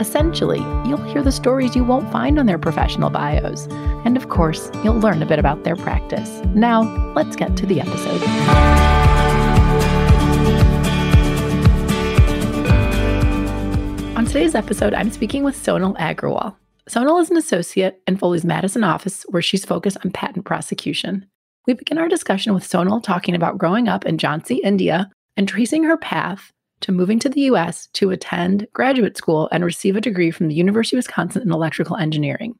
Essentially, you'll hear the stories you won't find on their professional bios. And of course, you'll learn a bit about their practice. Now, let's get to the episode. On today's episode, I'm speaking with Sonal Agarwal. Sonal is an associate in Foley's Madison office where she's focused on patent prosecution. We begin our discussion with Sonal talking about growing up in Jhansi, India, and tracing her path to moving to the US to attend graduate school and receive a degree from the University of Wisconsin in electrical engineering.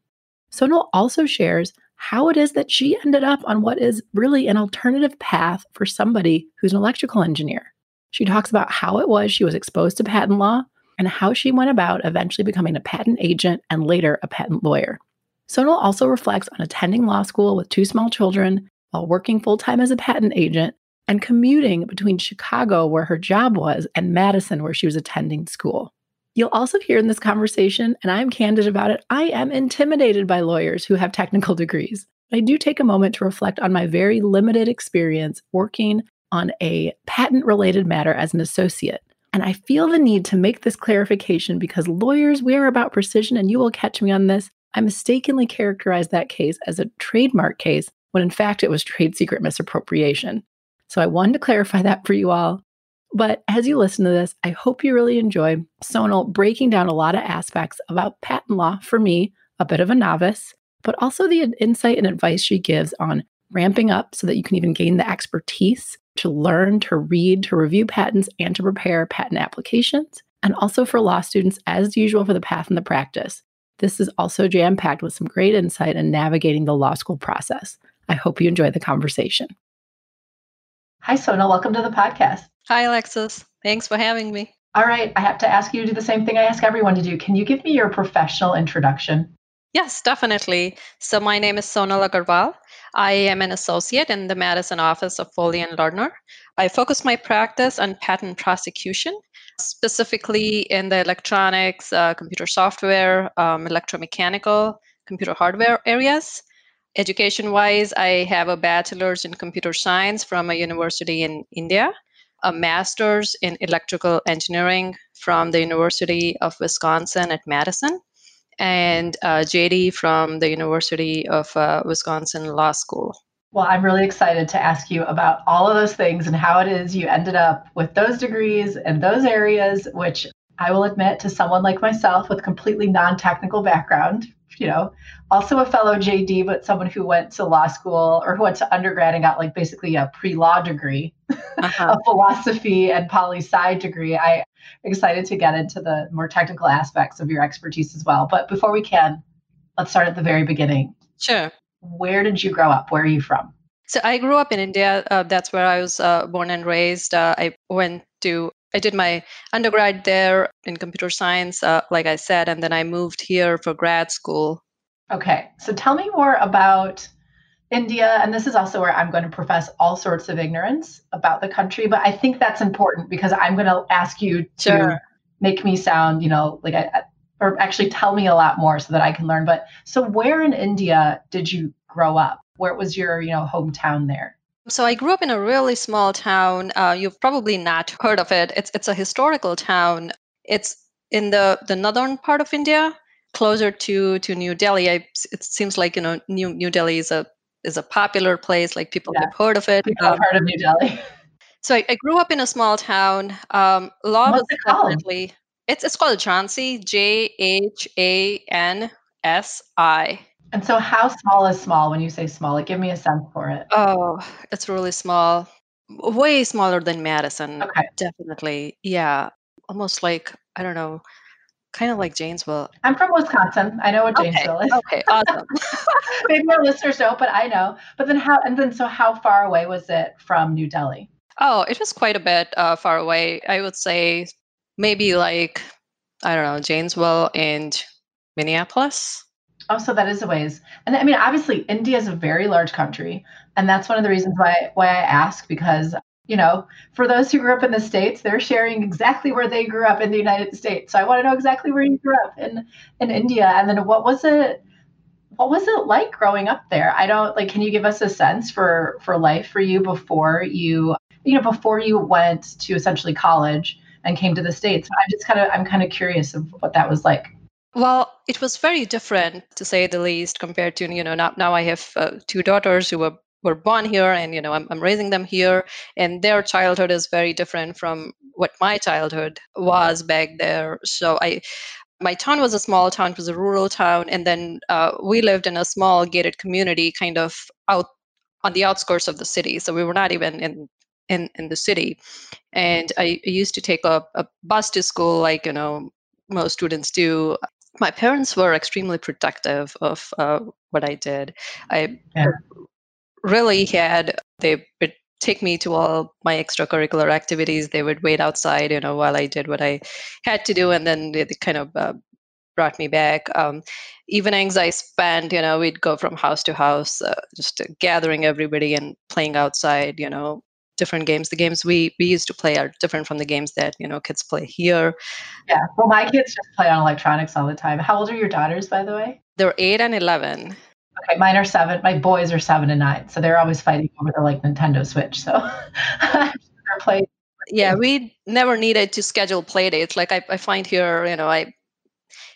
Sonal also shares how it is that she ended up on what is really an alternative path for somebody who's an electrical engineer. She talks about how it was she was exposed to patent law and how she went about eventually becoming a patent agent and later a patent lawyer. Sonal also reflects on attending law school with two small children while working full time as a patent agent and commuting between Chicago, where her job was, and Madison, where she was attending school. You'll also hear in this conversation, and I'm candid about it, I am intimidated by lawyers who have technical degrees. I do take a moment to reflect on my very limited experience working on a patent related matter as an associate. And I feel the need to make this clarification because lawyers, we are about precision, and you will catch me on this. I mistakenly characterized that case as a trademark case when in fact it was trade secret misappropriation. So I wanted to clarify that for you all. But as you listen to this, I hope you really enjoy Sonal breaking down a lot of aspects about patent law for me, a bit of a novice, but also the insight and advice she gives on ramping up so that you can even gain the expertise to learn, to read, to review patents, and to prepare patent applications. And also for law students, as usual, for the path and the practice. This is also jam packed with some great insight in navigating the law school process. I hope you enjoy the conversation. Hi, Sona. Welcome to the podcast. Hi, Alexis. Thanks for having me. All right. I have to ask you to do the same thing I ask everyone to do. Can you give me your professional introduction? Yes, definitely. So, my name is Sonal Agarwal. I am an associate in the Madison office of Foley and Lardner. I focus my practice on patent prosecution, specifically in the electronics, uh, computer software, um, electromechanical, computer hardware areas. Education wise, I have a bachelor's in computer science from a university in India, a master's in electrical engineering from the University of Wisconsin at Madison, and JD from the University of uh, Wisconsin Law School. Well, I'm really excited to ask you about all of those things and how it is you ended up with those degrees and those areas, which I will admit to someone like myself with completely non-technical background, you know, also a fellow JD, but someone who went to law school or who went to undergrad and got like basically a pre-law degree, uh-huh. a philosophy and poli sci degree. I excited to get into the more technical aspects of your expertise as well. But before we can, let's start at the very beginning. Sure. Where did you grow up? Where are you from? So I grew up in India. Uh, that's where I was uh, born and raised. Uh, I went to I did my undergrad there in computer science, uh, like I said, and then I moved here for grad school. Okay, so tell me more about India. And this is also where I'm going to profess all sorts of ignorance about the country. But I think that's important because I'm going to ask you to sure. make me sound, you know, like I, or actually tell me a lot more so that I can learn. But so where in India did you grow up? Where was your, you know, hometown there? So I grew up in a really small town. Uh, you've probably not heard of it. It's it's a historical town. It's in the the northern part of India, closer to to New Delhi. I, it seems like you know New New Delhi is a is a popular place. Like people yeah. have heard of it. People um, have heard of New Delhi. So I, I grew up in a small town. Um, law What's was it definitely it's it's called Jhansi. J H A N S I. And so, how small is small when you say small? Like, give me a sense for it. Oh, it's really small. Way smaller than Madison. Okay. Definitely. Yeah. Almost like, I don't know, kind of like Janesville. I'm from Wisconsin. I know what okay. Janesville is. Okay, awesome. Maybe our listeners don't, but I know. But then how, and then so how far away was it from New Delhi? Oh, it was quite a bit uh, far away. I would say maybe like, I don't know, Janesville and Minneapolis Oh, so that is a ways. And I mean, obviously, India is a very large country, and that's one of the reasons why why I ask because you know, for those who grew up in the states, they're sharing exactly where they grew up in the United States. So I want to know exactly where you grew up in in India, and then what was it? What was it like growing up there? I don't like. Can you give us a sense for for life for you before you you know before you went to essentially college and came to the states? I'm just kind of I'm kind of curious of what that was like. Well, it was very different to say the least compared to you know now now I have uh, two daughters who were were born here and you know I'm, I'm raising them here and their childhood is very different from what my childhood was back there. So i my town was a small town it was a rural town and then uh, we lived in a small gated community kind of out on the outskirts of the city. So we were not even in in, in the city. And I, used to take a, a bus to school like you know most students do my parents were extremely protective of uh, what I did. I yeah really had they would take me to all my extracurricular activities. They would wait outside, you know, while I did what I had to do, and then they, they kind of uh, brought me back. Um, evenings I spent, you know, we'd go from house to house, uh, just gathering everybody and playing outside, you know, different games. The games we we used to play are different from the games that you know kids play here. Yeah, well, my kids just play on electronics all the time. How old are your daughters, by the way? They're eight and eleven. Okay, mine are seven. My boys are seven and nine, so they're always fighting over the like Nintendo Switch. So I play. Yeah, we never needed to schedule play dates. Like I, I find here, you know, I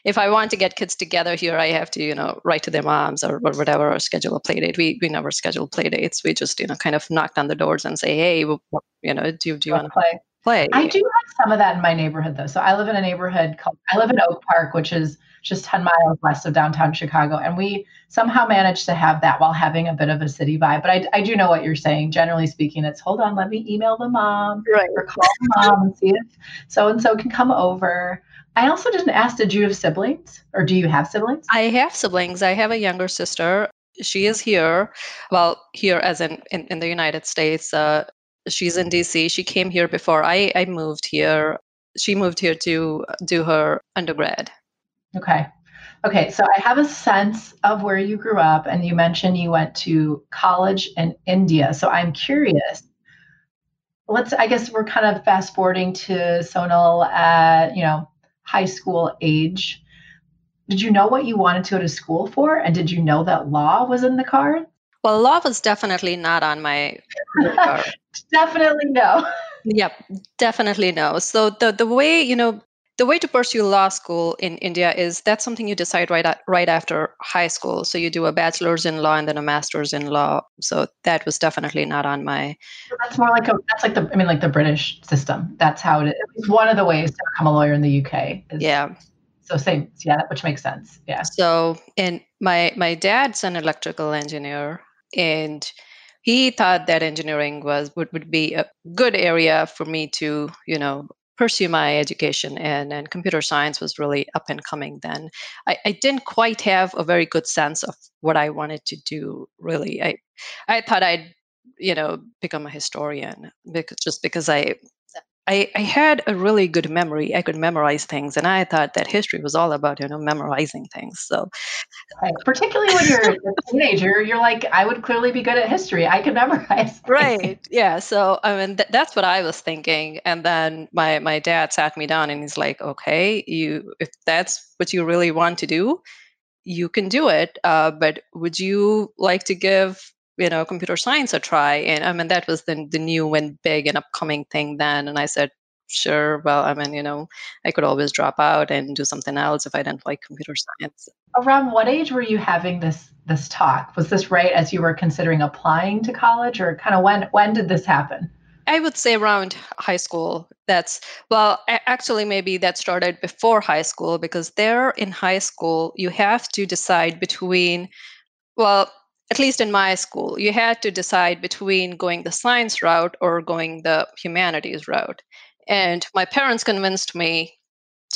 if I want to get kids together here, I have to, you know, write to their moms or, or whatever, or schedule a play date. We we never schedule play dates. We just, you know, kind of knock on the doors and say, hey, you know, do, do you want to play? Play. I do have some of that in my neighborhood though. So I live in a neighborhood called I live in Oak Park, which is just 10 miles west of downtown Chicago. And we somehow managed to have that while having a bit of a city vibe. But I, I do know what you're saying. Generally speaking, it's hold on, let me email the mom right. or call the mom and see if so and so can come over. I also didn't ask, did you have siblings or do you have siblings? I have siblings. I have a younger sister. She is here, well, here as in, in, in the United States. Uh, she's in DC. She came here before I, I moved here. She moved here to do her undergrad. Okay. Okay, so I have a sense of where you grew up, and you mentioned you went to college in India. So I'm curious. Let's, I guess we're kind of fast forwarding to Sonal at, you know, high school age. Did you know what you wanted to go to school for? And did you know that law was in the card? Well, law was definitely not on my card. definitely no. Yep, definitely no. So the the way, you know, the way to pursue law school in India is that's something you decide right at, right after high school. So you do a bachelor's in law and then a master's in law. So that was definitely not on my. That's more like a that's like the I mean like the British system. That's how it is. It's one of the ways to become a lawyer in the UK. Is, yeah. So same, yeah, which makes sense. Yeah. So and my my dad's an electrical engineer and he thought that engineering was would, would be a good area for me to you know pursue my education and, and computer science was really up and coming then. I, I didn't quite have a very good sense of what I wanted to do really. I I thought I'd, you know, become a historian because just because I I, I had a really good memory. I could memorize things, and I thought that history was all about you know memorizing things. So, right. particularly when you're a teenager, you're like, I would clearly be good at history. I could memorize. Things. Right. Yeah. So I mean, th- that's what I was thinking. And then my my dad sat me down, and he's like, "Okay, you if that's what you really want to do, you can do it. Uh, but would you like to give you know computer science a try and i mean that was the, the new and big and upcoming thing then and i said sure well i mean you know i could always drop out and do something else if i didn't like computer science. Around what age were you having this this talk? Was this right as you were considering applying to college or kind of when when did this happen? I would say around high school. That's well, actually, maybe that started before high school because there in high school, you have to decide between, well, at least in my school, you had to decide between going the science route or going the humanities route. And my parents convinced me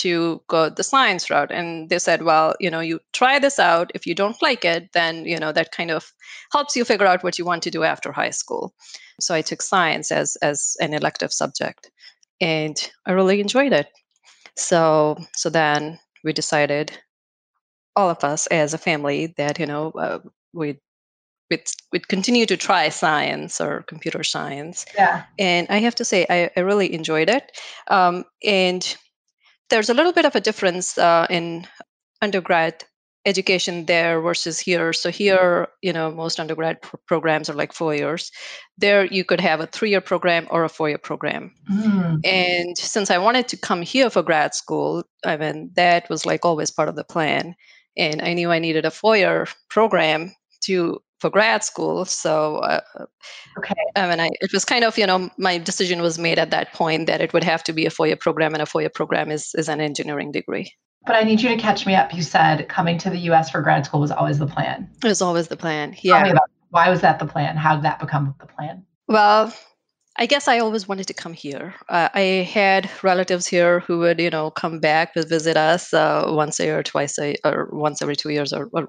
to go the science route and they said well you know you try this out. If you don't like it then you know that kind of helps you figure out what you want to do after high school. So i took science as as an elective subject and i really enjoyed it. So so then we decided all of us as a family that you know uh, we we'd, we'd continue to try science or computer science. Yeah. And I have to say, I, I really enjoyed it. Um, and there's a little bit of a difference uh, in undergrad education there versus here. So here, you know, most undergrad pr- programs are like four years. There, you could have a three-year program or a four-year program. Mm. And since I wanted to come here for grad school, I mean, that was like always part of the plan. And I knew I needed a four-year program to for grad school. So, uh, Okay. I mean, I, it was kind of, you know, my decision was made at that point that it would have to be a four-year program, and a four-year program is is an engineering degree. But I need you to catch me up. You said coming to the US for grad school was always the plan. It was always the plan. Tell me Yeah. about why was that the plan? How did that become the plan? Well, I guess I always wanted to come here. Uh, I had relatives here who would, you know, come back to visit us uh, once a year, twice a, or once every two years, or, or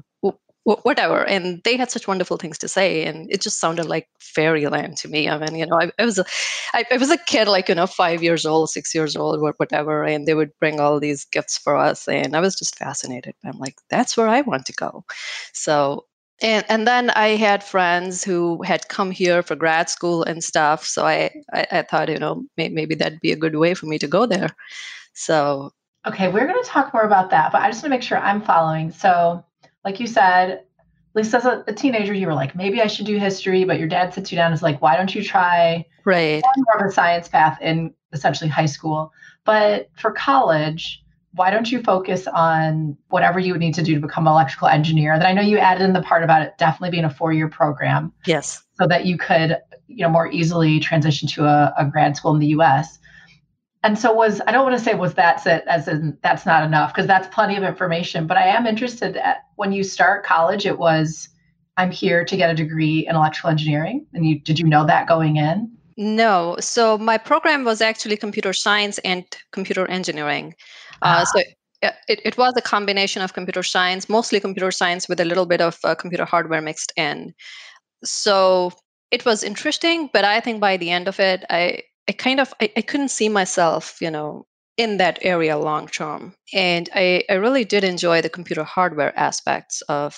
whatever. And they had such wonderful things to say, and it just sounded like fairyland to me. I mean, you know, I, I was a, I, I was a kid, like you know, five years old, six years old, wha- whatever, and they would bring all these gifts for us, and I was just fascinated. I'm like, that's where I want to go. So and and then I had friends who had come here for grad school and stuff. So I I, I thought you know may, maybe that'd be a good way for me to go there. So Okay, we're going to talk more about that, but I just want to make sure I'm following. So, like you said, at least as a, a teenager, you were like, maybe I should do history, but your dad sits you down and is like, why don't you try right, more of a science path in essentially high school? But for college, why don't you focus on whatever you would need to do to become an electrical engineer? Then I know you added in the part about it definitely being a four year program yes, so that you could, you know, more easily transition to a, a grad school in the US. And so was I don't want to say was that's it as in that's not enough because that's plenty of information, but I am interested at when you start college it was I'm here to get a degree in electrical engineering and you did you know that going in? no. So my program was actually computer science and computer engineering. Uh, Ah. so. uh, It, it was a combination of computer science, mostly computer science with a little bit of uh, computer hardware mixed in. So it was interesting, but I think by the end of it, I, I kind of I, I couldn't see myself, you know, in that area long term. And I, I really did enjoy the computer hardware aspects of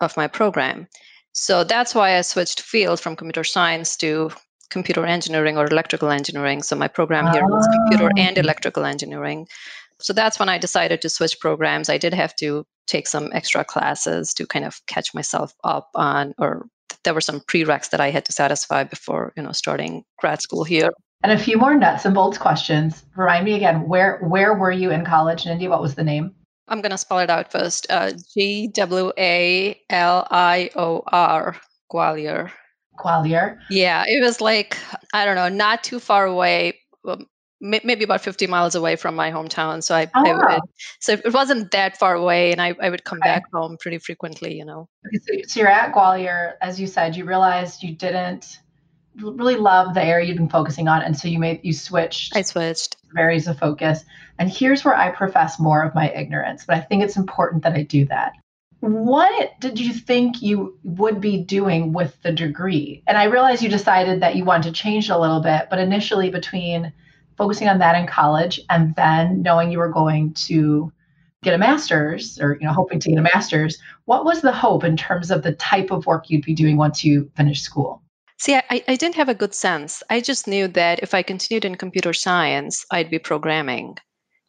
of my program. So that's why I switched field from computer science to computer engineering or electrical engineering. So my program here was computer ah. and Oh. electrical engineering. So that's when I decided to switch programs. I did have to take some extra classes to kind of catch myself up on, or there were some prereqs that I had to satisfy before, you know, starting grad school here. And a few more nuts and bolts questions. Remind me again, where where were you in college in India? What was the name? I'm going to spell it out first. Uh, G W A L I O R, Gwalior. Gwalior. Yeah, it was like, I don't know, not too far away, um, maybe about 50 miles away from my hometown. So I, Oh, I would, so it wasn't that far away, and I, I would come Okay. back home pretty frequently, you know. Okay, So, so you're at Gwalior, as you said, you realized you didn't really love the area you've been focusing on, and so you made you switched I switched. areas of focus. And here's where I profess more of my ignorance, but I think it's important that I do that. What did you think you would be doing with the degree? And I realize you decided that you wanted to change it a little bit, but initially between focusing on that in college and then knowing you were going to get a master's or you know hoping to get a master's, what was the hope in terms of the type of work you'd be doing once you finished school? See, I, I didn't have a good sense. I just knew that if I continued in computer science, I'd be programming.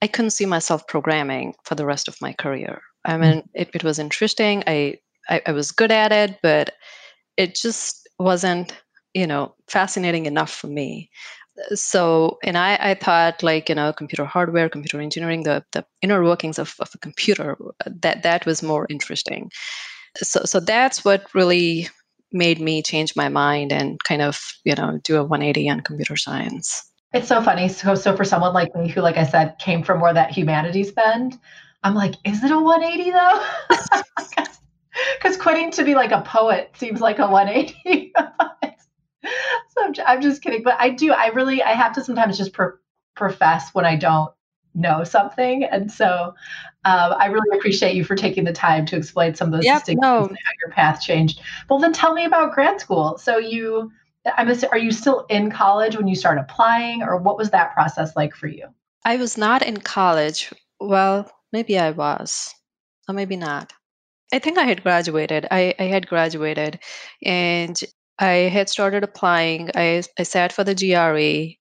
I couldn't see myself programming for the rest of my career. I mean, it, it was interesting. I, I, I was good at it, but it just wasn't, you know, fascinating enough for me. So, and I, I thought like, you know, computer hardware, computer engineering, the, the inner workings of, of a computer, that, that was more interesting. So, so that's what really made me change my mind and kind of, you know, do a 180 on computer science. It's so funny. So, so for someone like me, who, like I said, came from more that humanities bend, I'm like, is it a 180 though? Because quitting to be like a poet seems like a 180. so I'm, I'm just kidding, but I do. I really, I have to sometimes just pro- profess when I don't know something, and so um, I really appreciate you for taking the time to explain some of those Yep, distinctions no. and how your path changed. Well, then tell me about grad school. So you. I'm assu- are you still in college when you start applying, or what was that process like for you? I was not in college. Well, maybe I was. or maybe not. I think I had graduated. I, I had graduated and I had started applying. I, I sat for the GRE.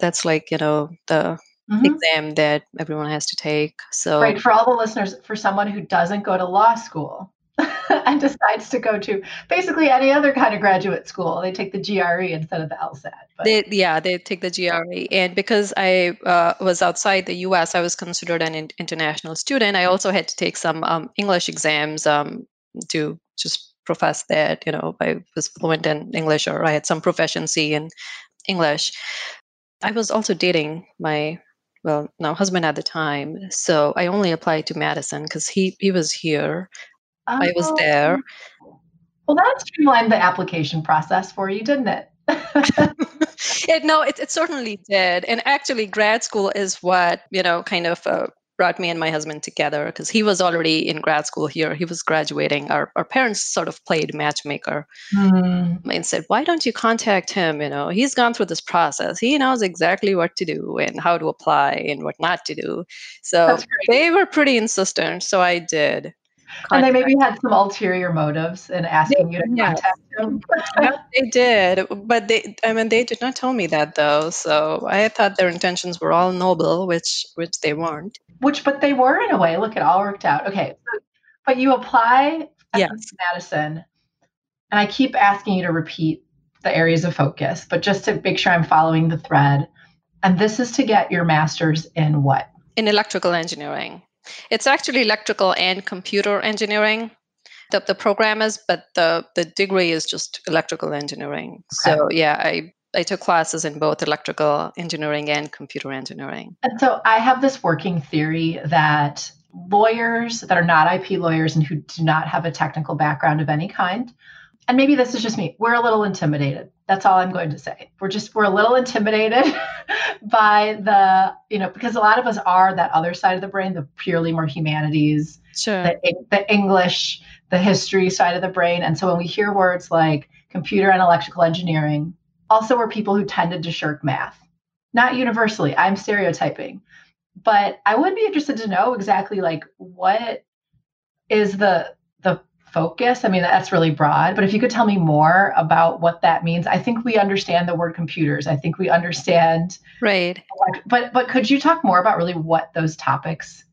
That's like, you know, the mm-hmm. exam that everyone has to take. So, right. For all the listeners, for someone who doesn't go to law school, and decides to go to basically any other kind of graduate school. They take the GRE instead of the LSAT. But. They, yeah, they take the GRE. And because I uh, was outside the US, I was considered an in- international student. I also had to take some um, English exams um, to just profess that, you know, I was fluent in English or I had some proficiency in English. I was also dating my well now husband at the time so i only applied to madison because he he was here Oh. I was there. Well, that streamlined the application process for you, didn't it? it no, it, it certainly did. And actually, grad school is what, you know, kind of uh, brought me and my husband together because he was already in grad school here. He was graduating. Our, our parents sort of played matchmaker mm. and said, Why don't you contact him? You know, he's gone through this process. He knows exactly what to do and how to apply and what not to do. So they were pretty insistent. So I did and they maybe had some ulterior motives in asking they, you to contact them. they did, but they I mean they did not tell me that though. So I thought their intentions were all noble, which which they weren't. Which but they were in a way. Look, it all worked out. Okay. So, but you apply at yes. Madison, and I keep asking you to repeat the areas of focus, but just to make sure I'm following the thread. And this is to get your master's in what? In electrical engineering. It's actually electrical and computer engineering. The, the program is, but the, the degree is just electrical engineering. Okay. So yeah, I I took classes in both electrical engineering and computer engineering. And so I have this working theory that lawyers that are not IP lawyers and who do not have a technical background of any kind, and maybe this is just me, we're a little intimidated. That's all I'm going to say. We're just we're a little intimidated by the, you know, because a lot of us are that other side of the brain, the purely more humanities, sure. the, the English, the history side of the brain. And so when we hear words like computer and electrical engineering, also we're people who tended to shirk math. Not universally. I'm stereotyping. But I would be interested to know exactly like what is the the focus? I mean, that's really broad, but if you could tell me more about what that means, I think we understand the word computers. I think we understand. Right. But but could you talk more about really what those topics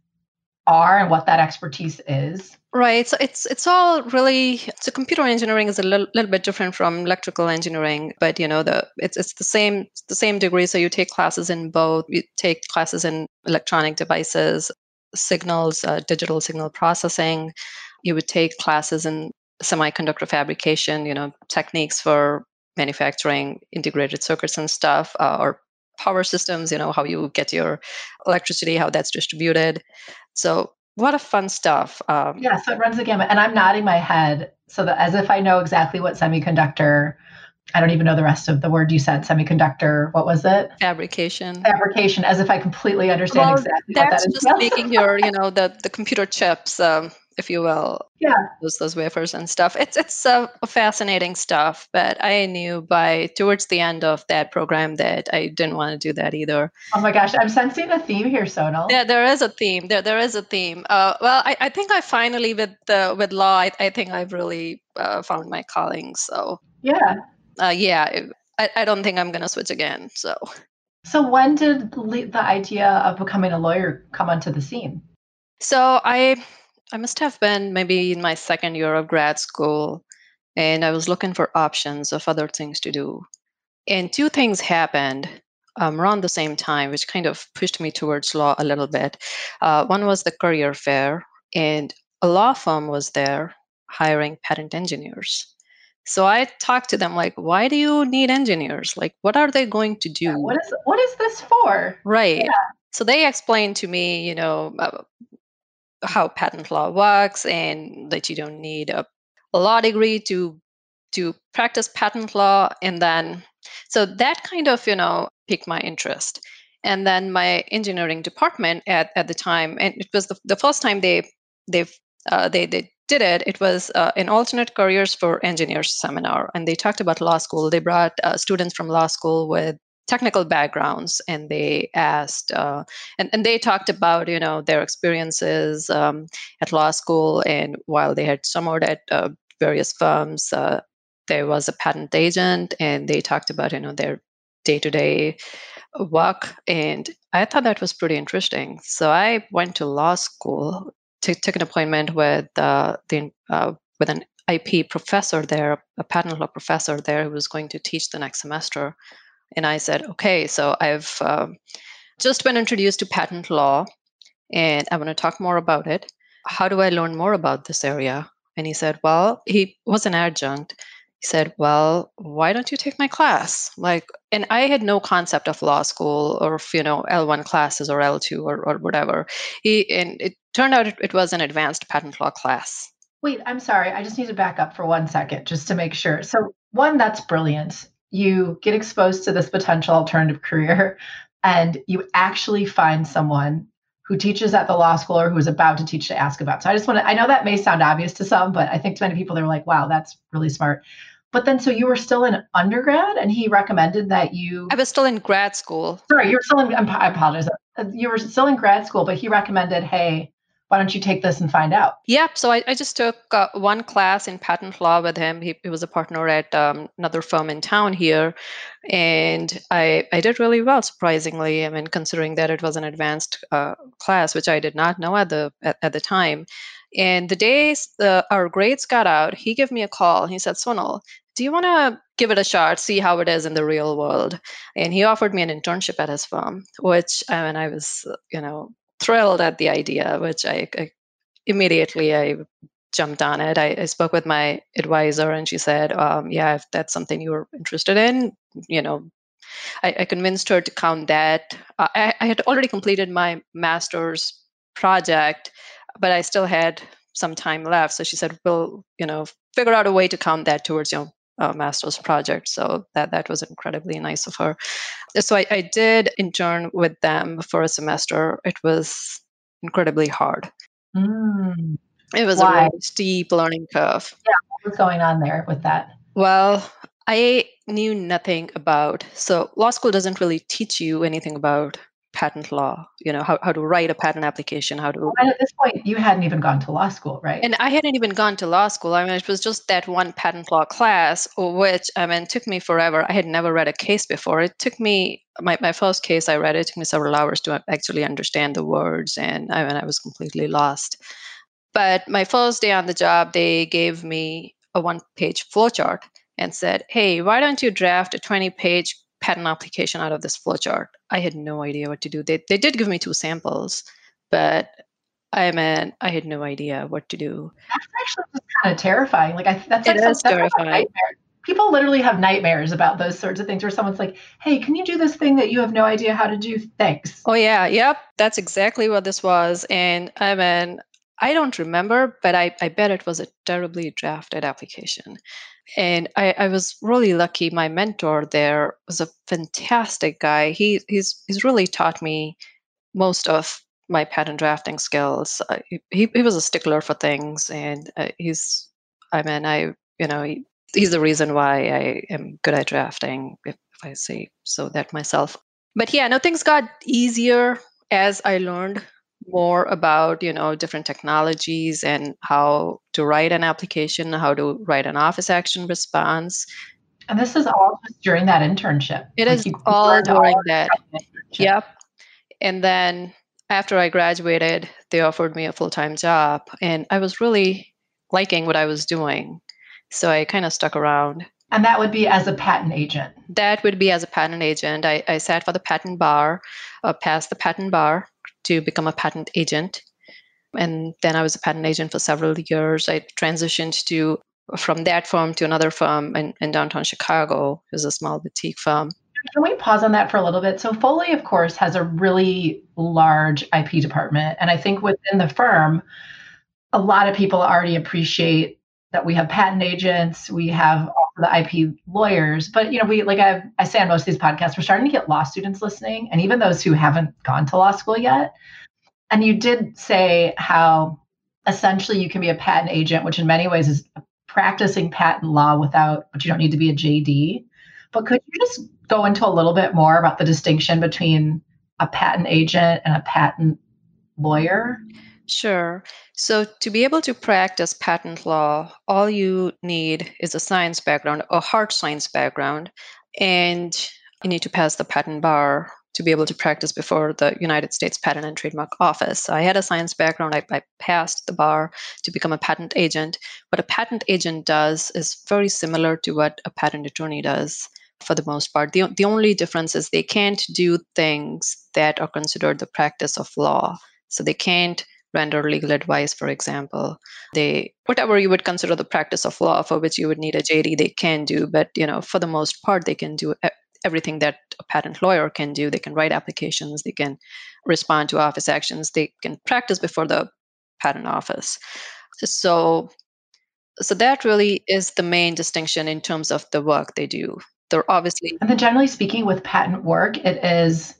are and what that expertise is? Right. So it's it's all really so computer engineering is a little, little bit different from electrical engineering, but you know the it's it's the same the same degree. So you take classes in both. You take classes in electronic devices, signals, uh, digital signal processing, you would take classes in semiconductor fabrication, you know, techniques for manufacturing integrated circuits and stuff, uh, or power systems, you know, how you get your electricity, how that's distributed. So, what a fun stuff. Um, yeah, so it runs the gamut. And I'm nodding my head so that as if I know exactly what semiconductor I don't even know the rest of the word you said, semiconductor. What was it? Fabrication. Fabrication, as if I completely understand well, exactly that's that just making your, you know, the, the computer chips, um, if you will. Yeah. Those, those wafers and stuff. It's it's uh, fascinating stuff, but I knew by towards the end of that program that I didn't want to do that either. Oh my gosh, I'm sensing a theme here, Sonal. Yeah, there is a theme. There there is a theme. Uh, well, I, I think I finally with the with law, I, I think I've really uh, found my calling. So yeah uh, yeah, I, I don't think I'm going to switch again. So. So when did the idea of becoming a lawyer come onto the scene? So I I must have been maybe in my second year of grad school and I was looking for options of other things to do. And two things happened um, around the same time, which kind of pushed me towards law a little bit. Uh, one was the career fair, and a law firm was there hiring patent engineers. So I talked to them like, why do you need engineers? Like, what are they going to do? Yeah, what is what is this for? Right. Yeah. So they explained to me, you know, uh, how patent law works and that you don't need a, law degree to to practice patent law. And then, so that kind of, you know, piqued my interest. And then my engineering department at, at the time, and it was the, the first time they they've uh, they they did it, it was uh, an alternate careers for engineers seminar, and they talked about law school. They brought uh, students from law school with technical backgrounds and they asked uh, and, and they talked about you know their experiences um, at law school and while they had summered at uh, various firms uh, there was a patent agent and they talked about you know their day-to-day work and i thought that was pretty interesting. So i went to law school to, took an appointment with uh, the uh, with an ip professor there a patent law professor there who was going to teach the next semester and I said, okay, so I've um, just been introduced to patent law and I want to talk more about it. How do I learn more about this area? And he said, well, he was an adjunct. He said, well, why don't you take my class? Like, and I had no concept of law school or, you know, L1 classes or L2 or, or whatever. He, and it turned out it, it was an advanced patent law class. Wait, I'm sorry. I just need to back up for one second just to make sure. So, one, that's brilliant you get exposed to this potential alternative career and you actually find someone who teaches at the law school or who is about to teach to ask about. So I just want to, I know that may sound obvious to some, but I think to many people, they're like, wow, that's really smart. But then, so you were still in undergrad and he recommended that you. I was still in grad school. Sorry, you were still in, I apologize. You were still in grad school, but he recommended, hey, why don't you take this and find out? Yep. So I, I just took uh, one class in patent law with him. He, he was a partner at um, another firm in town here. And I, I did really well, surprisingly. I mean, considering that it was an advanced uh, class, which I did not know at the, at, at the time. And the days the, our grades got out, he gave me a call. He said, Sonal, do you want to give it a shot, see how it is in the real world? And he offered me an internship at his firm, which I mean, I was, you know, thrilled at the idea, which I, I immediately I jumped on it. I, I, spoke with my advisor, and she said, um, "Yeah, if that's something you're interested in, you know." I, I convinced her to count that. Uh, I, I had already completed my master's project, but I still had some time left. So she said, "We'll, you know, figure out a way to count that towards your uh, master's project." So that that was incredibly nice of her so I, I did intern with them for a semester. It was incredibly hard. Mm. It was Why? a really steep learning curve. Yeah, what's going on there with that? Well, I knew nothing about so law school doesn't really teach you anything about patent law you know how, how to write a patent application how to well, at this point you hadn't even gone to law school right? And i hadn't even gone to law school. I mean it was just that one patent law class which i mean took me forever. I had never read a case before. It took me my, my first case i read it took me several hours to actually understand the words and i mean i was completely lost. But my first day on the job they gave me a one page flowchart and said hey why don't you draft a 20 page patent application out of this flowchart. I had no idea what to do. They, they did give me two samples, but I mean, I had no idea what to do. That's actually just kind of terrifying. Like, I, that's like it is terrifying. People literally have nightmares about those sorts of things where someone's like, hey, can you do this thing that you have no idea how to do? Thanks. Oh, yeah. Yep. That's exactly what this was. And I mean, I don't remember, but I, I bet it was a terribly drafted application. And I, I was really lucky. My mentor there was a fantastic guy. He he's he's really taught me most of my patent drafting skills. Uh, he he was a stickler for things, and uh, he's I mean I you know he, he's the reason why I am good at drafting. If, if I say so that myself. But yeah, no, things got easier as I learned more about you know different technologies and how to write an application how to write an office action response. And this is all just during that internship. It like is all during all that. yep. And then after i graduated they offered me a full-time job and i was really liking what i was doing. So i kind of stuck around. And that would be as a patent agent. That would be as a patent agent. I, I sat for the patent bar uh, passed the patent bar to become a patent agent. And then I was a patent agent for several years. I transitioned to from that firm to another firm in, in downtown Chicago. It was a small boutique firm. Can we pause on that for a little bit? So Foley, of course, has a really large IP department. And I think within the firm, a lot of people already appreciate that we have patent agents, we have the IP lawyers. But you know, we like I, I say on most of these podcasts, we're starting to get law students listening, and even those who haven't gone to law school yet. And you did say how essentially you can be a patent agent, which in many ways is practicing patent law without, but you don't need to be a JD. But could you just go into a little bit more about the distinction between a patent agent and a patent lawyer? Sure. So, to be able to practice patent law, all you need is a science background, a hard science background, and you need to pass the patent bar to be able to practice before the United States Patent and Trademark Office. So I had a science background. I, I, passed the bar to become a patent agent. What a patent agent does is very similar to what a patent attorney does for the most part. The, the only difference is they can't do things that are considered the practice of law. So they can't render legal advice, for example. They whatever you would consider the practice of law for which you would need a JD, they can do, but you know, for the most part, they can do everything that a patent lawyer can do. They can write applications, they can respond to office actions, they can practice before the patent office. So so that really is the main distinction in terms of the work they do. They're obviously And then generally speaking with patent work, it is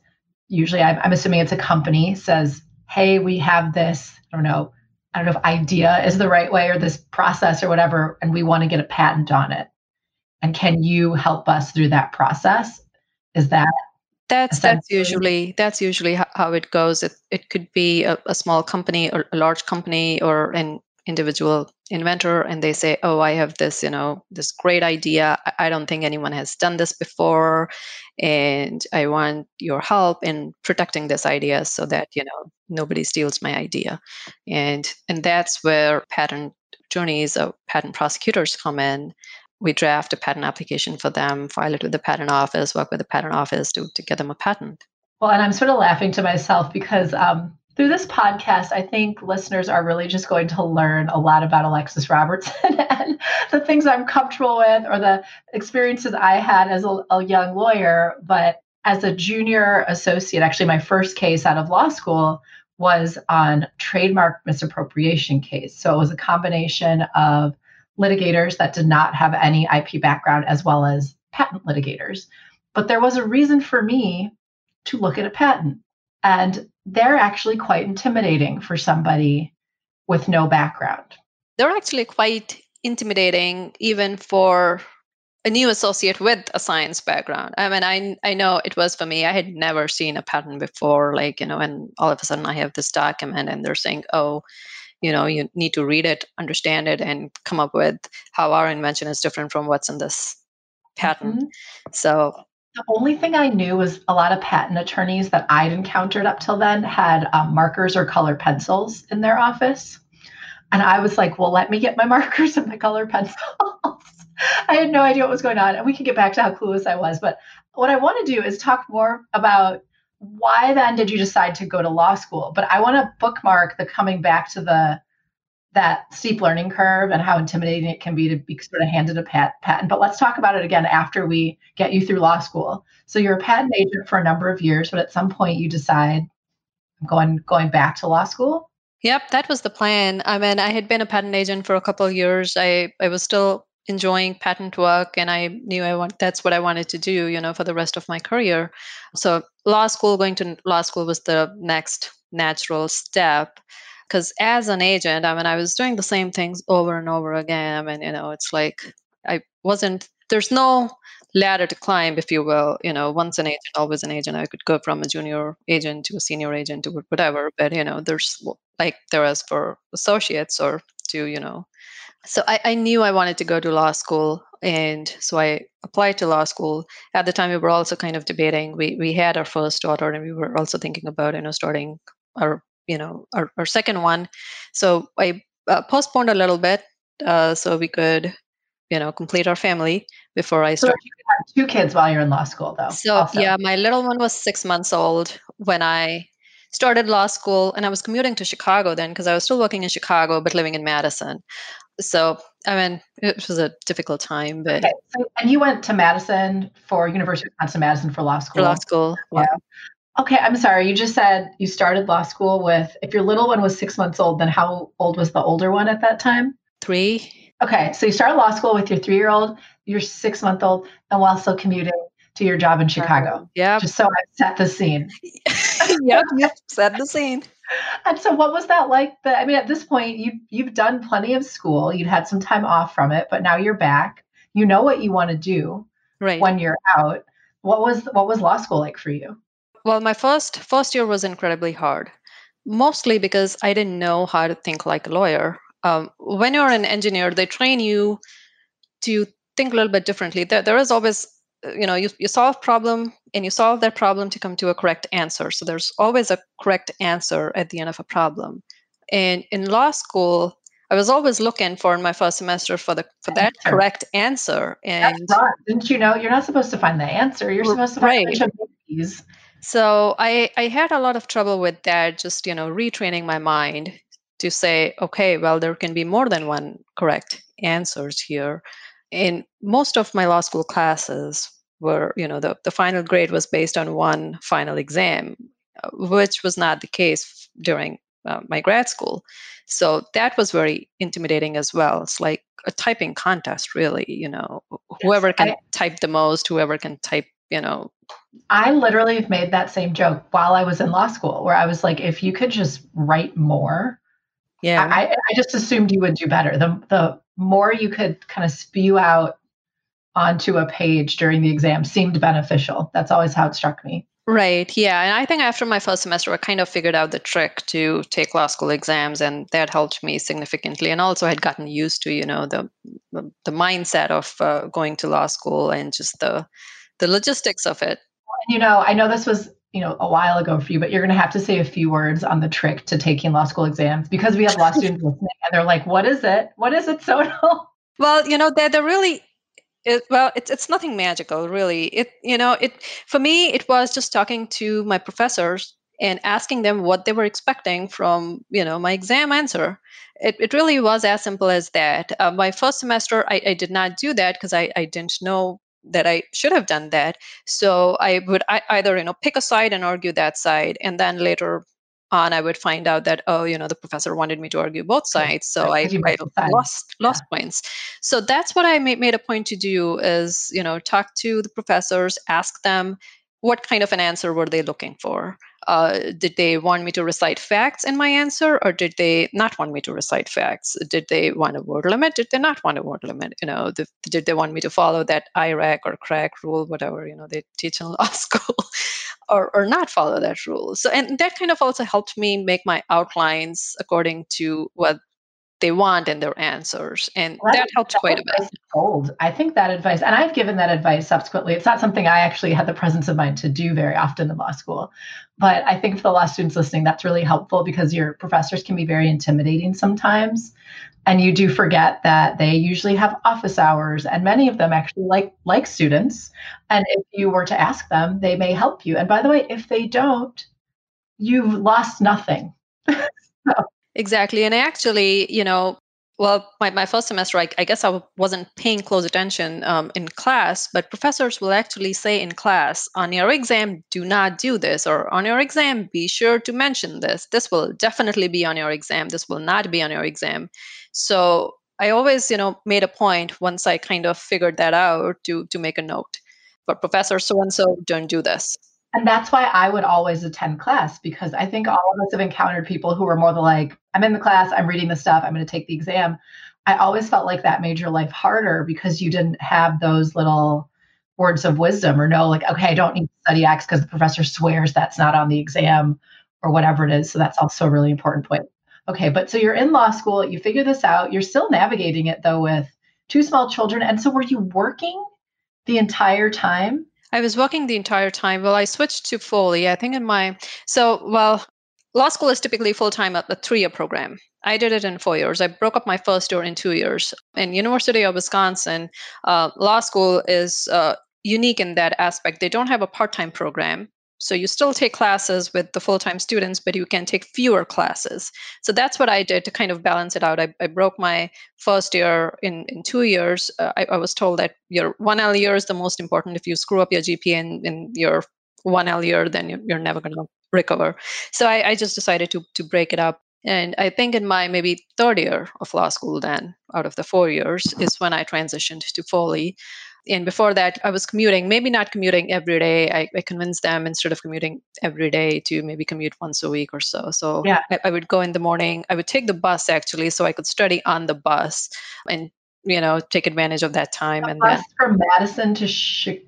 usually I'm, I'm assuming it's a company says, hey, we have this, I don't know, I don't know if idea is the right way or this process or whatever, and we want to get a patent on it. And can you help us through that process? Is that that's that's usually that's usually how it goes. It it could be a, a small company or a large company or an individual inventor and they say oh i have this you know this great idea. I don't think anyone has done this before and i want your help in protecting this idea so that you know nobody steals my idea. And and that's where patent attorneys or patent prosecutors come in. We draft a patent application for them, file it with the patent office, work with the patent office to, to get them a patent. Well, and I'm sort of laughing to myself because um, through this podcast, I think listeners are really just going to learn a lot about Alexis Robertson and the things I'm comfortable with or the experiences I had as a, a young lawyer. But as a junior associate, actually, my first case out of law school was on trademark misappropriation case. So it was a combination of litigators that did not have any IP background as well as patent litigators. But there was a reason for me to look at a patent. And they're actually quite intimidating for somebody with no background. They're actually quite intimidating even for a new associate with a science background. I mean, I I know it was for me. I had never seen a patent before, like you know, and all of a sudden I have this document, and they're saying, "Oh, you know you need to read it understand it and come up with how our invention is different from what's in this patent mm-hmm. so the only thing I knew was a lot of patent attorneys that I'd encountered up till then had um, markers or color pencils in their office. And I was like, well, let me get my markers and my color pencils. I had no idea what was going on. And we can get back to how clueless I was. But what I want to do is talk more about why then did you decide to go to law school? But I want to bookmark the coming back to the that steep learning curve and how intimidating it can be to be sort of handed a pat- patent. But let's talk about it again after we get you through law school. So you're a patent agent for a number of years, but at some point you decide I'm going going back to law school. Yep, that was the plan. I mean, I had been a patent agent for a couple years. I I was still enjoying patent work and i knew i want that's what i wanted to do you know for the rest of my career so law school going to law school was the next natural step because as an agent i mean i was doing the same things over and over again i mean you know it's like i wasn't there's no ladder to climb if you will you know once an agent always an agent i could go from a junior agent to a senior agent to whatever but you know there's like there is for associates or to you know so I, I, knew I wanted to go to law school, and so I applied to law school. At the time, we were also kind of debating. We we had our first daughter, and we were also thinking about you know starting our you know our, our second one. So I uh, postponed a little bit uh, so we could you know complete our family before I started. So two kids while you're in law school, though. So also. yeah, my little one was six months old when I started law school and I was commuting to Chicago then because I was still working in Chicago but living in Madison so I mean, it was a difficult time, but okay. so, and you went to Madison for University of Wisconsin Madison for law school. For law school, yeah. Okay, I'm sorry. You just said you started law school with. If your little one was six months old, then how old was the older one at that time? Three. Okay, so you started law school with your three-year-old, your six-month-old, and while still commuting to your job in Chicago. Yeah. Just so I set the scene. yep, yep, set the scene. And so, what was that like? The, I mean, at this point, you you've done plenty of school. You'd had some time off from it, but now you're back. You know what you want to do right. when you're out. What was what was law school like for you? Well, my first first year was incredibly hard, mostly because I didn't know how to think like a lawyer. Um, when you're an engineer, they train you to think a little bit differently. There, there is always, uh, you know, you, you solve problem and you solve that problem to come to a correct answer. So there's always a correct answer at the end of a problem. And in law school, I was always looking for in my first semester for the for that answer. correct answer. And didn't you know you're not supposed to find the answer? You're supposed to find right. So I I had a lot of trouble with that. Just you know retraining my mind to say, okay, well there can be more than one correct answers here. In most of my law school classes were you know the the final grade was based on one final exam, uh, which was not the case during uh, my grad school. So that was very intimidating as well. It's like a typing contest, really. You know, whoever can I, type the most, whoever can type, you know. I literally made that same joke while I was in law school, where I was like, if you could just write more, yeah, I, I just assumed you would do better. The the more you could kind of spew out onto a page during the exam seemed beneficial. That's always how it struck me. Right. Yeah. And I think after my first semester, I kind of figured out the trick to take law school exams, and that helped me significantly. And also, I had gotten used to, you know, the the mindset of uh, going to law school and just the the logistics of it. You know, I know this was you know a while ago for you, but you're going to have to say a few words on the trick to taking law school exams because we have law students listening, and they're like, "What is it? What is it, Sonal?" Well, you know, they're, they're really it, well, it's it's nothing magical, really. It you know it for me it was just talking to my professors and asking them what they were expecting from you know my exam answer. It it really was as simple as that. Uh, my first semester, I, I did not do that because I I didn't know that I should have done that. So I would I, either you know pick a side and argue that side, and then later on i would find out that oh you know the professor wanted me to argue both sides so i, I lost lost yeah. points so that's what i made, made a point to do is you know talk to the professors ask them what kind of an answer were they looking for uh, did they want me to recite facts in my answer or did they not want me to recite facts? Did they want a word limit? Did they not want a word limit? You know the, did they want me to follow that IRAC or CRAC rule whatever you know they teach in law school or, or not follow that rule. So, and that kind of also helped me make my outlines according to what they want in their answers. And well, that helped quite a bit. Old. I think that advice, and I've given that advice subsequently. It's not something I actually had the presence of mind to do very often in law school. But I think for the law students listening, that's really helpful because your professors can be very intimidating sometimes and you do forget that they usually have office hours and many of them actually like like students and if you were to ask them they may help you and by the way if they don't you've lost nothing so. Exactly and I actually you know well, my, my first semester, I, I guess I wasn't paying close attention um, in class, but professors will actually say in class, on your exam, do not do this, or on your exam, be sure to mention this. This will definitely be on your exam. This will not be on your exam. So I always, you know, made a point once I kind of figured that out to to make a note. But professor so and so, don't do this. And that's why I would always attend class because I think all of us have encountered people who are more like, I'm in the class, I'm reading the stuff, I'm going to take the exam. I always felt like that made your life harder because you didn't have those little words of wisdom or know, like, okay, I don't need to study X because the professor swears that's not on the exam or whatever it is. So that's also a really important point. Okay, but so you're in law school, you figure this out, you're still navigating it though with two small children. And so were you working the entire time? I was working the entire time. Well, I switched to Foley. I think in my so well, law school is typically full time a, a three year program. I did it in four years. I broke up my first year in two years. In University of Wisconsin, uh, law school is uh, unique in that aspect. They don't have a part time program. So you still take classes with the full-time students, but you can take fewer classes. So that's what I did to kind of balance it out. I, I broke my first year in, in two years. Uh, I, I, was told that your 1L year is the most important. If you screw up your GPA in, in your 1L year, then you're, you're never going to recover. So I, I just decided to, to break it up. And I think in my maybe third year of law school, then out of the four years, is when I transitioned to Foley and before that i was commuting maybe not commuting every day i, I convinced them instead of commuting every day to maybe commute once a week or so so yeah. I, I, would go in the morning i would take the bus actually so i could study on the bus and you know take advantage of that time a and bus then from madison to chicago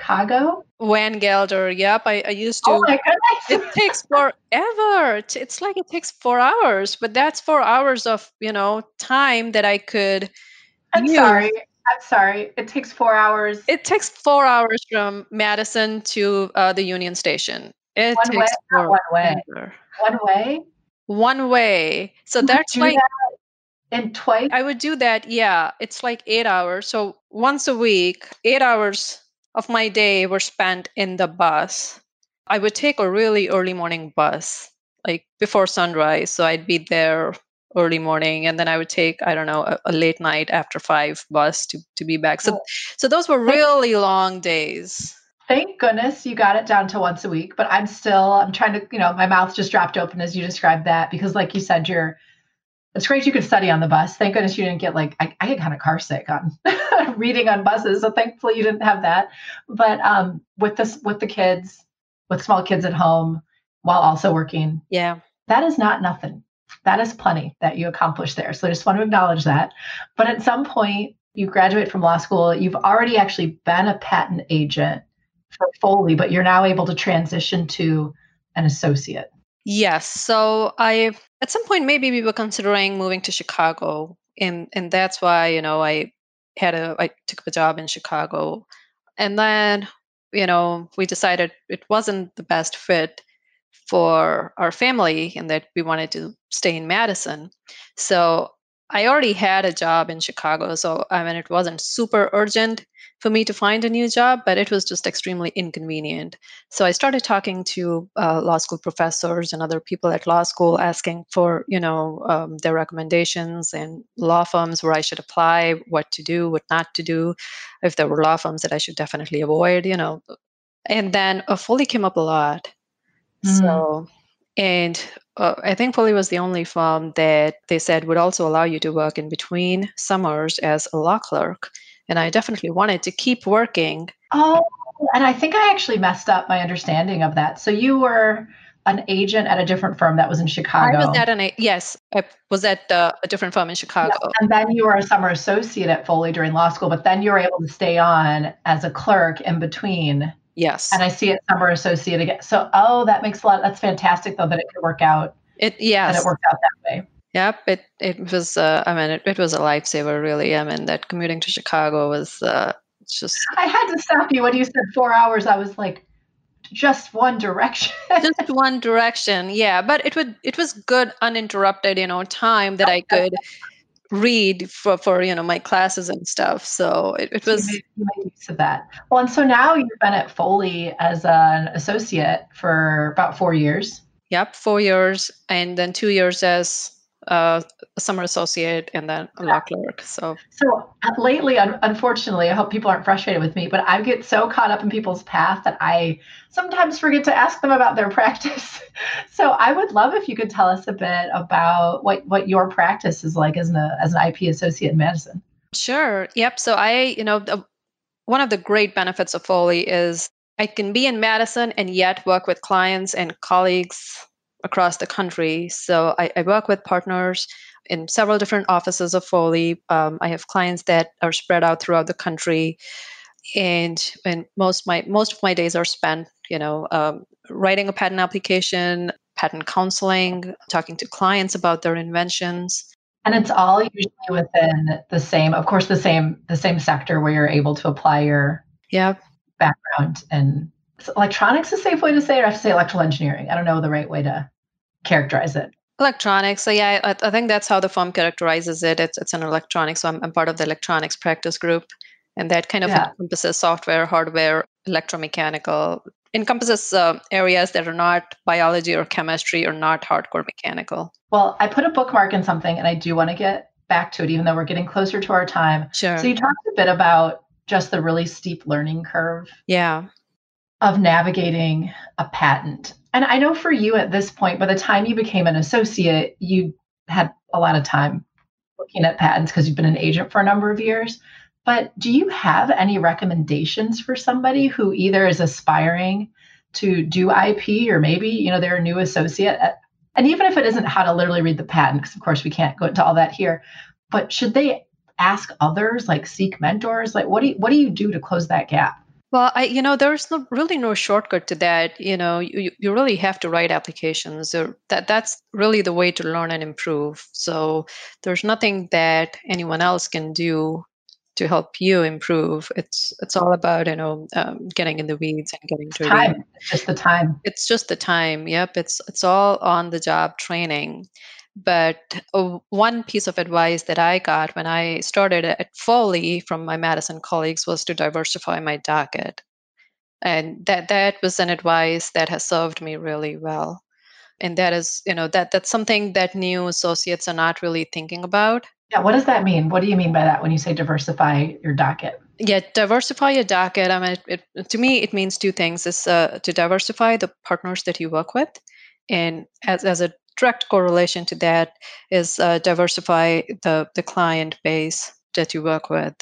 Chicago? Van Galder. Yep, I, I used to. Oh my goodness. it takes forever. It's- like it takes four hours, but that's four hours of you know time that I could. I'm use. sorry. I'm sorry. It takes four hours. It takes four hours from Madison to uh, the Union Station. It One way, takes one way. one way. One way. So You that's like that in twice. I would do that. Yeah, it's like eight hours. So once a week, eight hours of my day were spent in the bus. I would take a really early morning bus, like before sunrise. So I'd be there early morning, and then I would take I don't know a, a late night after five bus to to be back. So Oh. so those were really long days. Thank goodness you got it down to once a week, but I'm still I'm trying to, you know, my mouth just dropped open as you described that because like you said, you're it's great you could study on the bus. Thank goodness you didn't get like I, I get kind of car sick on reading on buses. So thankfully you didn't have that. But um with this with the kids, with small kids at home while also working, Yeah. that is not nothing. That is plenty that you accomplished there. So I just want to acknowledge that. But at some point, you graduate from law school, you've already actually been a patent agent for Foley, but you're now able to transition to an associate. Yes. So I at some point maybe we were considering moving to Chicago and and that's why, you know, I had a I took up a job in Chicago. And then, you know, we decided it wasn't the best fit for our family and that we wanted to stay in Madison. So I already had a job in Chicago, so I mean it wasn't super urgent for me to find a new job, but it was just extremely inconvenient. So I started talking to uh, law school professors and other people at law school, asking for you know um, their recommendations and law firms where I should apply, what to do, what not to do, if there were law firms that I should definitely avoid, you know. And then uh, Foley came up a lot. Mm. So, and uh, I think Foley was the only firm that they said would also allow you to work in between summers as a law clerk. And I definitely wanted to keep working. Oh, and I think I actually messed up my understanding of that. So you were an agent at a different firm that was in Chicago. I was at an yes, I was at uh, a different firm in Chicago. and then you were a summer associate at Foley during law school, but then you were able to stay on as a clerk in between. Yes, And I see it summer associate again. So, oh, that makes a lot. That's fantastic, though, that it could work out. it That yes, it worked out that way. yep. It it was. Uh, I mean, it, it was a lifesaver, really. I mean, that commuting to Chicago was uh, just I had to stop you when you said four hours. I was like, just one direction. just one direction yeah but it would it was good uninterrupted you know time that i could read for for you know my classes and stuff so it, it was you made use of that. Well, and so now you've been at Foley as an associate for about four years. yep four years and then two years as uh, a summer associate and then a law clerk so So uh, lately, un- unfortunately, I hope people aren't frustrated with me, but I get so caught up in people's path that I sometimes forget to ask them about their practice. so I would love if you could tell us a bit about what, what your practice is like as an, as an IP associate in Madison. Sure. Yep. So I, you know, the, one of the great benefits of Foley is I can be in Madison and yet work with clients and colleagues across the country. So I, I work with partners in several different offices of Foley. Um, I have clients that are spread out throughout the country, and and most my most of my days are spent, you know, um, writing a patent application, patent counseling, talking to clients about their inventions. And it's all usually within the same, of course, the same the same sector where you're able to apply your Yeah. background. And electronics a safe way to say it? Or I have to say electrical engineering. I don't know the right way to characterize it. Electronics. So yeah, I, I think that's how the firm characterizes it. It's it's an electronics. So I'm, I'm part of the electronics practice group, and that kind of Yeah. encompasses software, hardware, electromechanical, encompasses uh, areas that are not biology or chemistry or not hardcore mechanical. Well, I put a bookmark in something and I do want to get back to it, even though we're getting closer to our time. Sure. So you talked a bit about just the really steep learning curve yeah. Of navigating a patent. And I know for you at this point, by the time you became an associate, you had a lot of time looking at patents because you've been an agent for a number of years. But do you have any recommendations for somebody who either is aspiring to do IP or maybe, you know, they're a new associate? At, and even if it isn't how to literally read the patent, because of course we can't go into all that here, but should they ask others, like seek mentors? Like what do you, what do you do to close that gap? Well, I, you know, there's no, really no shortcut to that. You know, you, you really have to write applications. Or that that's really the way to learn and improve. So there's nothing that anyone else can do to help you improve. It's it's all about you know um, getting in the weeds and getting to time. It's just the time. It's just the time. Yep. It's it's all on the job training. But uh, one piece of advice that I got when I started at Foley from my Madison colleagues was to diversify my docket. And that, that was an advice that has served me really well. And that is, you know, that that's something that new associates are not really thinking about. Yeah, what does that mean? What do you mean by that when you say diversify your docket? Yeah, diversify your docket. I mean, it, it, to me, it means two things: is uh, to diversify the partners that you work with, and as as a direct correlation to that is uh, diversify the, the client base that you work with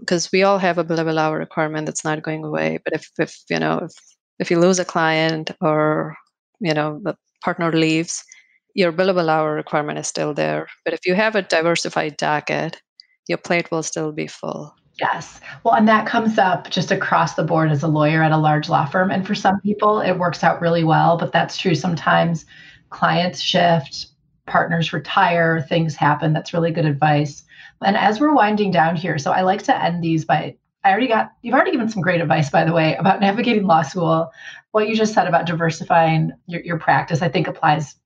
because we all have a billable hour requirement that's not going away but if, if you know if, if you lose a client or you know the partner leaves your billable hour requirement is still there but if you have a diversified docket your plate will still be full Yes. Well, and that comes up just across the board as a lawyer at a large law firm. And for some people, it works out really well, but that's true sometimes clients shift, partners retire, things happen. That's really good advice. And as we're winding down here, so I like to end these by I already got you've already given some great advice, by the way, about navigating law school. What you just said about diversifying your, your practice, I think applies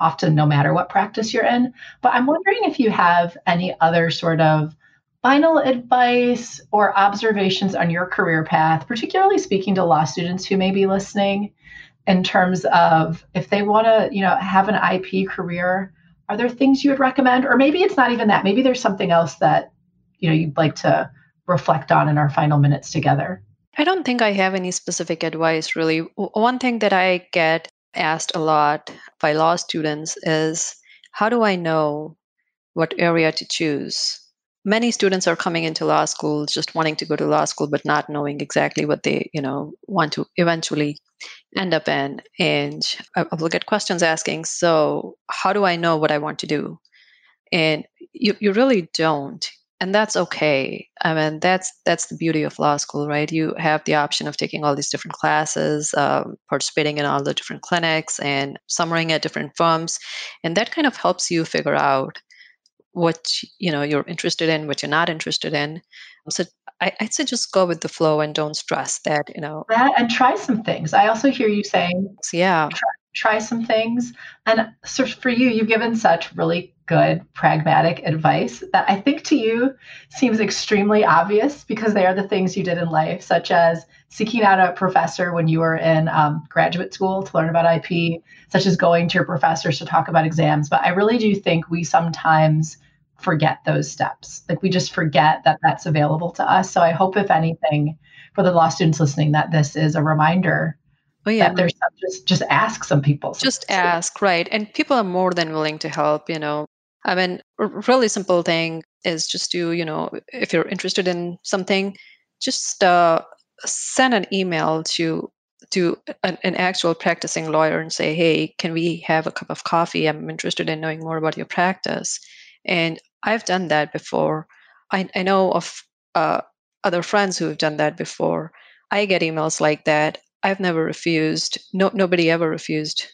often no matter what practice you're in. But I'm wondering if you have any other sort of final advice or observations on your career path, particularly speaking to law students who may be listening in terms of if they want to, you know, have an IP career, are there things you would recommend? Or maybe it's not even that. Maybe there's something else that, you know, you'd like to reflect on in our final minutes together. I don't think I have any specific advice really. One thing that I get asked a lot by law students is how do I know what area to choose? Many students are coming into law school just wanting to go to law school but not knowing exactly what they, you know, want to eventually end up in. And I will get questions asking, so how do I know what I want to do? And you, you really don't. And that's okay. I mean, that's that's the beauty of law school, right? You have the option of taking all these different classes, um, participating in all the different clinics, and summering at different firms, and that kind of helps you figure out what you know you're interested in, what you're not interested in. So I, would say just go with the flow and don't stress that, you know. That and try some things. I also hear you saying, yeah, try, try some things. And so for you, you've given such really good, pragmatic advice that I think to you seems extremely obvious because they are the things you did in life, such as seeking out a professor when you were in um, graduate school to learn about IP, such as going to your professors to talk about exams. But I really do think we sometimes forget those steps. Like we just forget that that's available to us. So I hope, if anything, for the law students listening, that this is a reminder. Oh yeah, that there's some, just just ask some people. Just ask, right? And people are more than willing to help. You know, I mean, a really simple thing is just to you know, if you're interested in something, just uh, send an email to to an, an, actual practicing lawyer and say, hey, can we have a cup of coffee? I'm interested in knowing more about your practice. And I've done that before. I, I know of uh, other friends who have done that before. I get emails like that. I've never refused. No, nobody ever refused.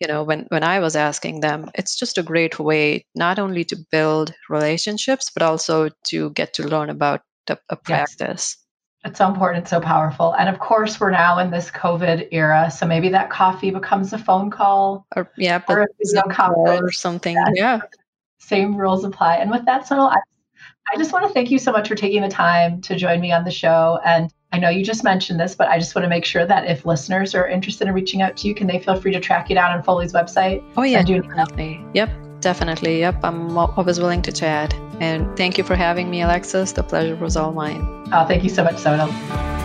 You know, when when I was asking them, it's just a great way not only to build relationships, but also to get to learn about the, a practice. Yes. It's so important, so powerful. And of course, we're now in this COVID era. So maybe that coffee becomes a phone call. Or yeah, or, or something. Yes. Yeah same rules apply. And with that, Sonal, I, I just want to thank you so much for taking the time to join me on the show. And I know you just mentioned this, but I just want to make sure that if listeners are interested in reaching out to you, can they feel free to track you down on Foley's website? Oh, yeah, definitely. Yep, definitely. Yep, I'm always willing to chat. And thank you for having me, Alexis. The pleasure was all mine. Oh, thank you so much, Sonal.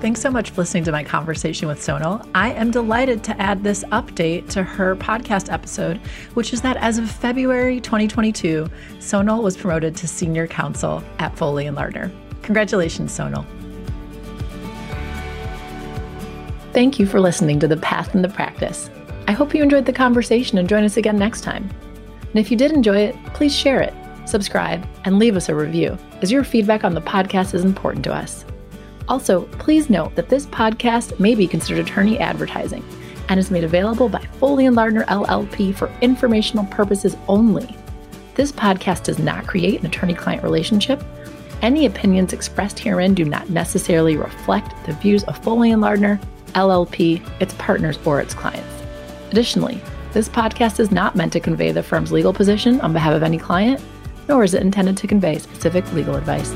Thanks so much for listening to my conversation with Sonal. I am delighted to add this update to her podcast episode, which is that as of February 2022, Sonal was promoted to senior counsel at Foley and Lardner. Congratulations, Sonal. Thank you for listening to The Path and the Practice. I hope you enjoyed the conversation and join us again next time. And if you did enjoy it, please share it, subscribe, and leave us a review, as your feedback on the podcast is important to us. Also, please note that this podcast may be considered attorney advertising and is made available by Foley and Lardner LLP for informational purposes only. This podcast does not create an attorney client relationship. Any opinions expressed herein do not necessarily reflect the views of Foley and Lardner LLP, its partners, or its clients. Additionally, this podcast is not meant to convey the firm's legal position on behalf of any client, nor is it intended to convey specific legal advice.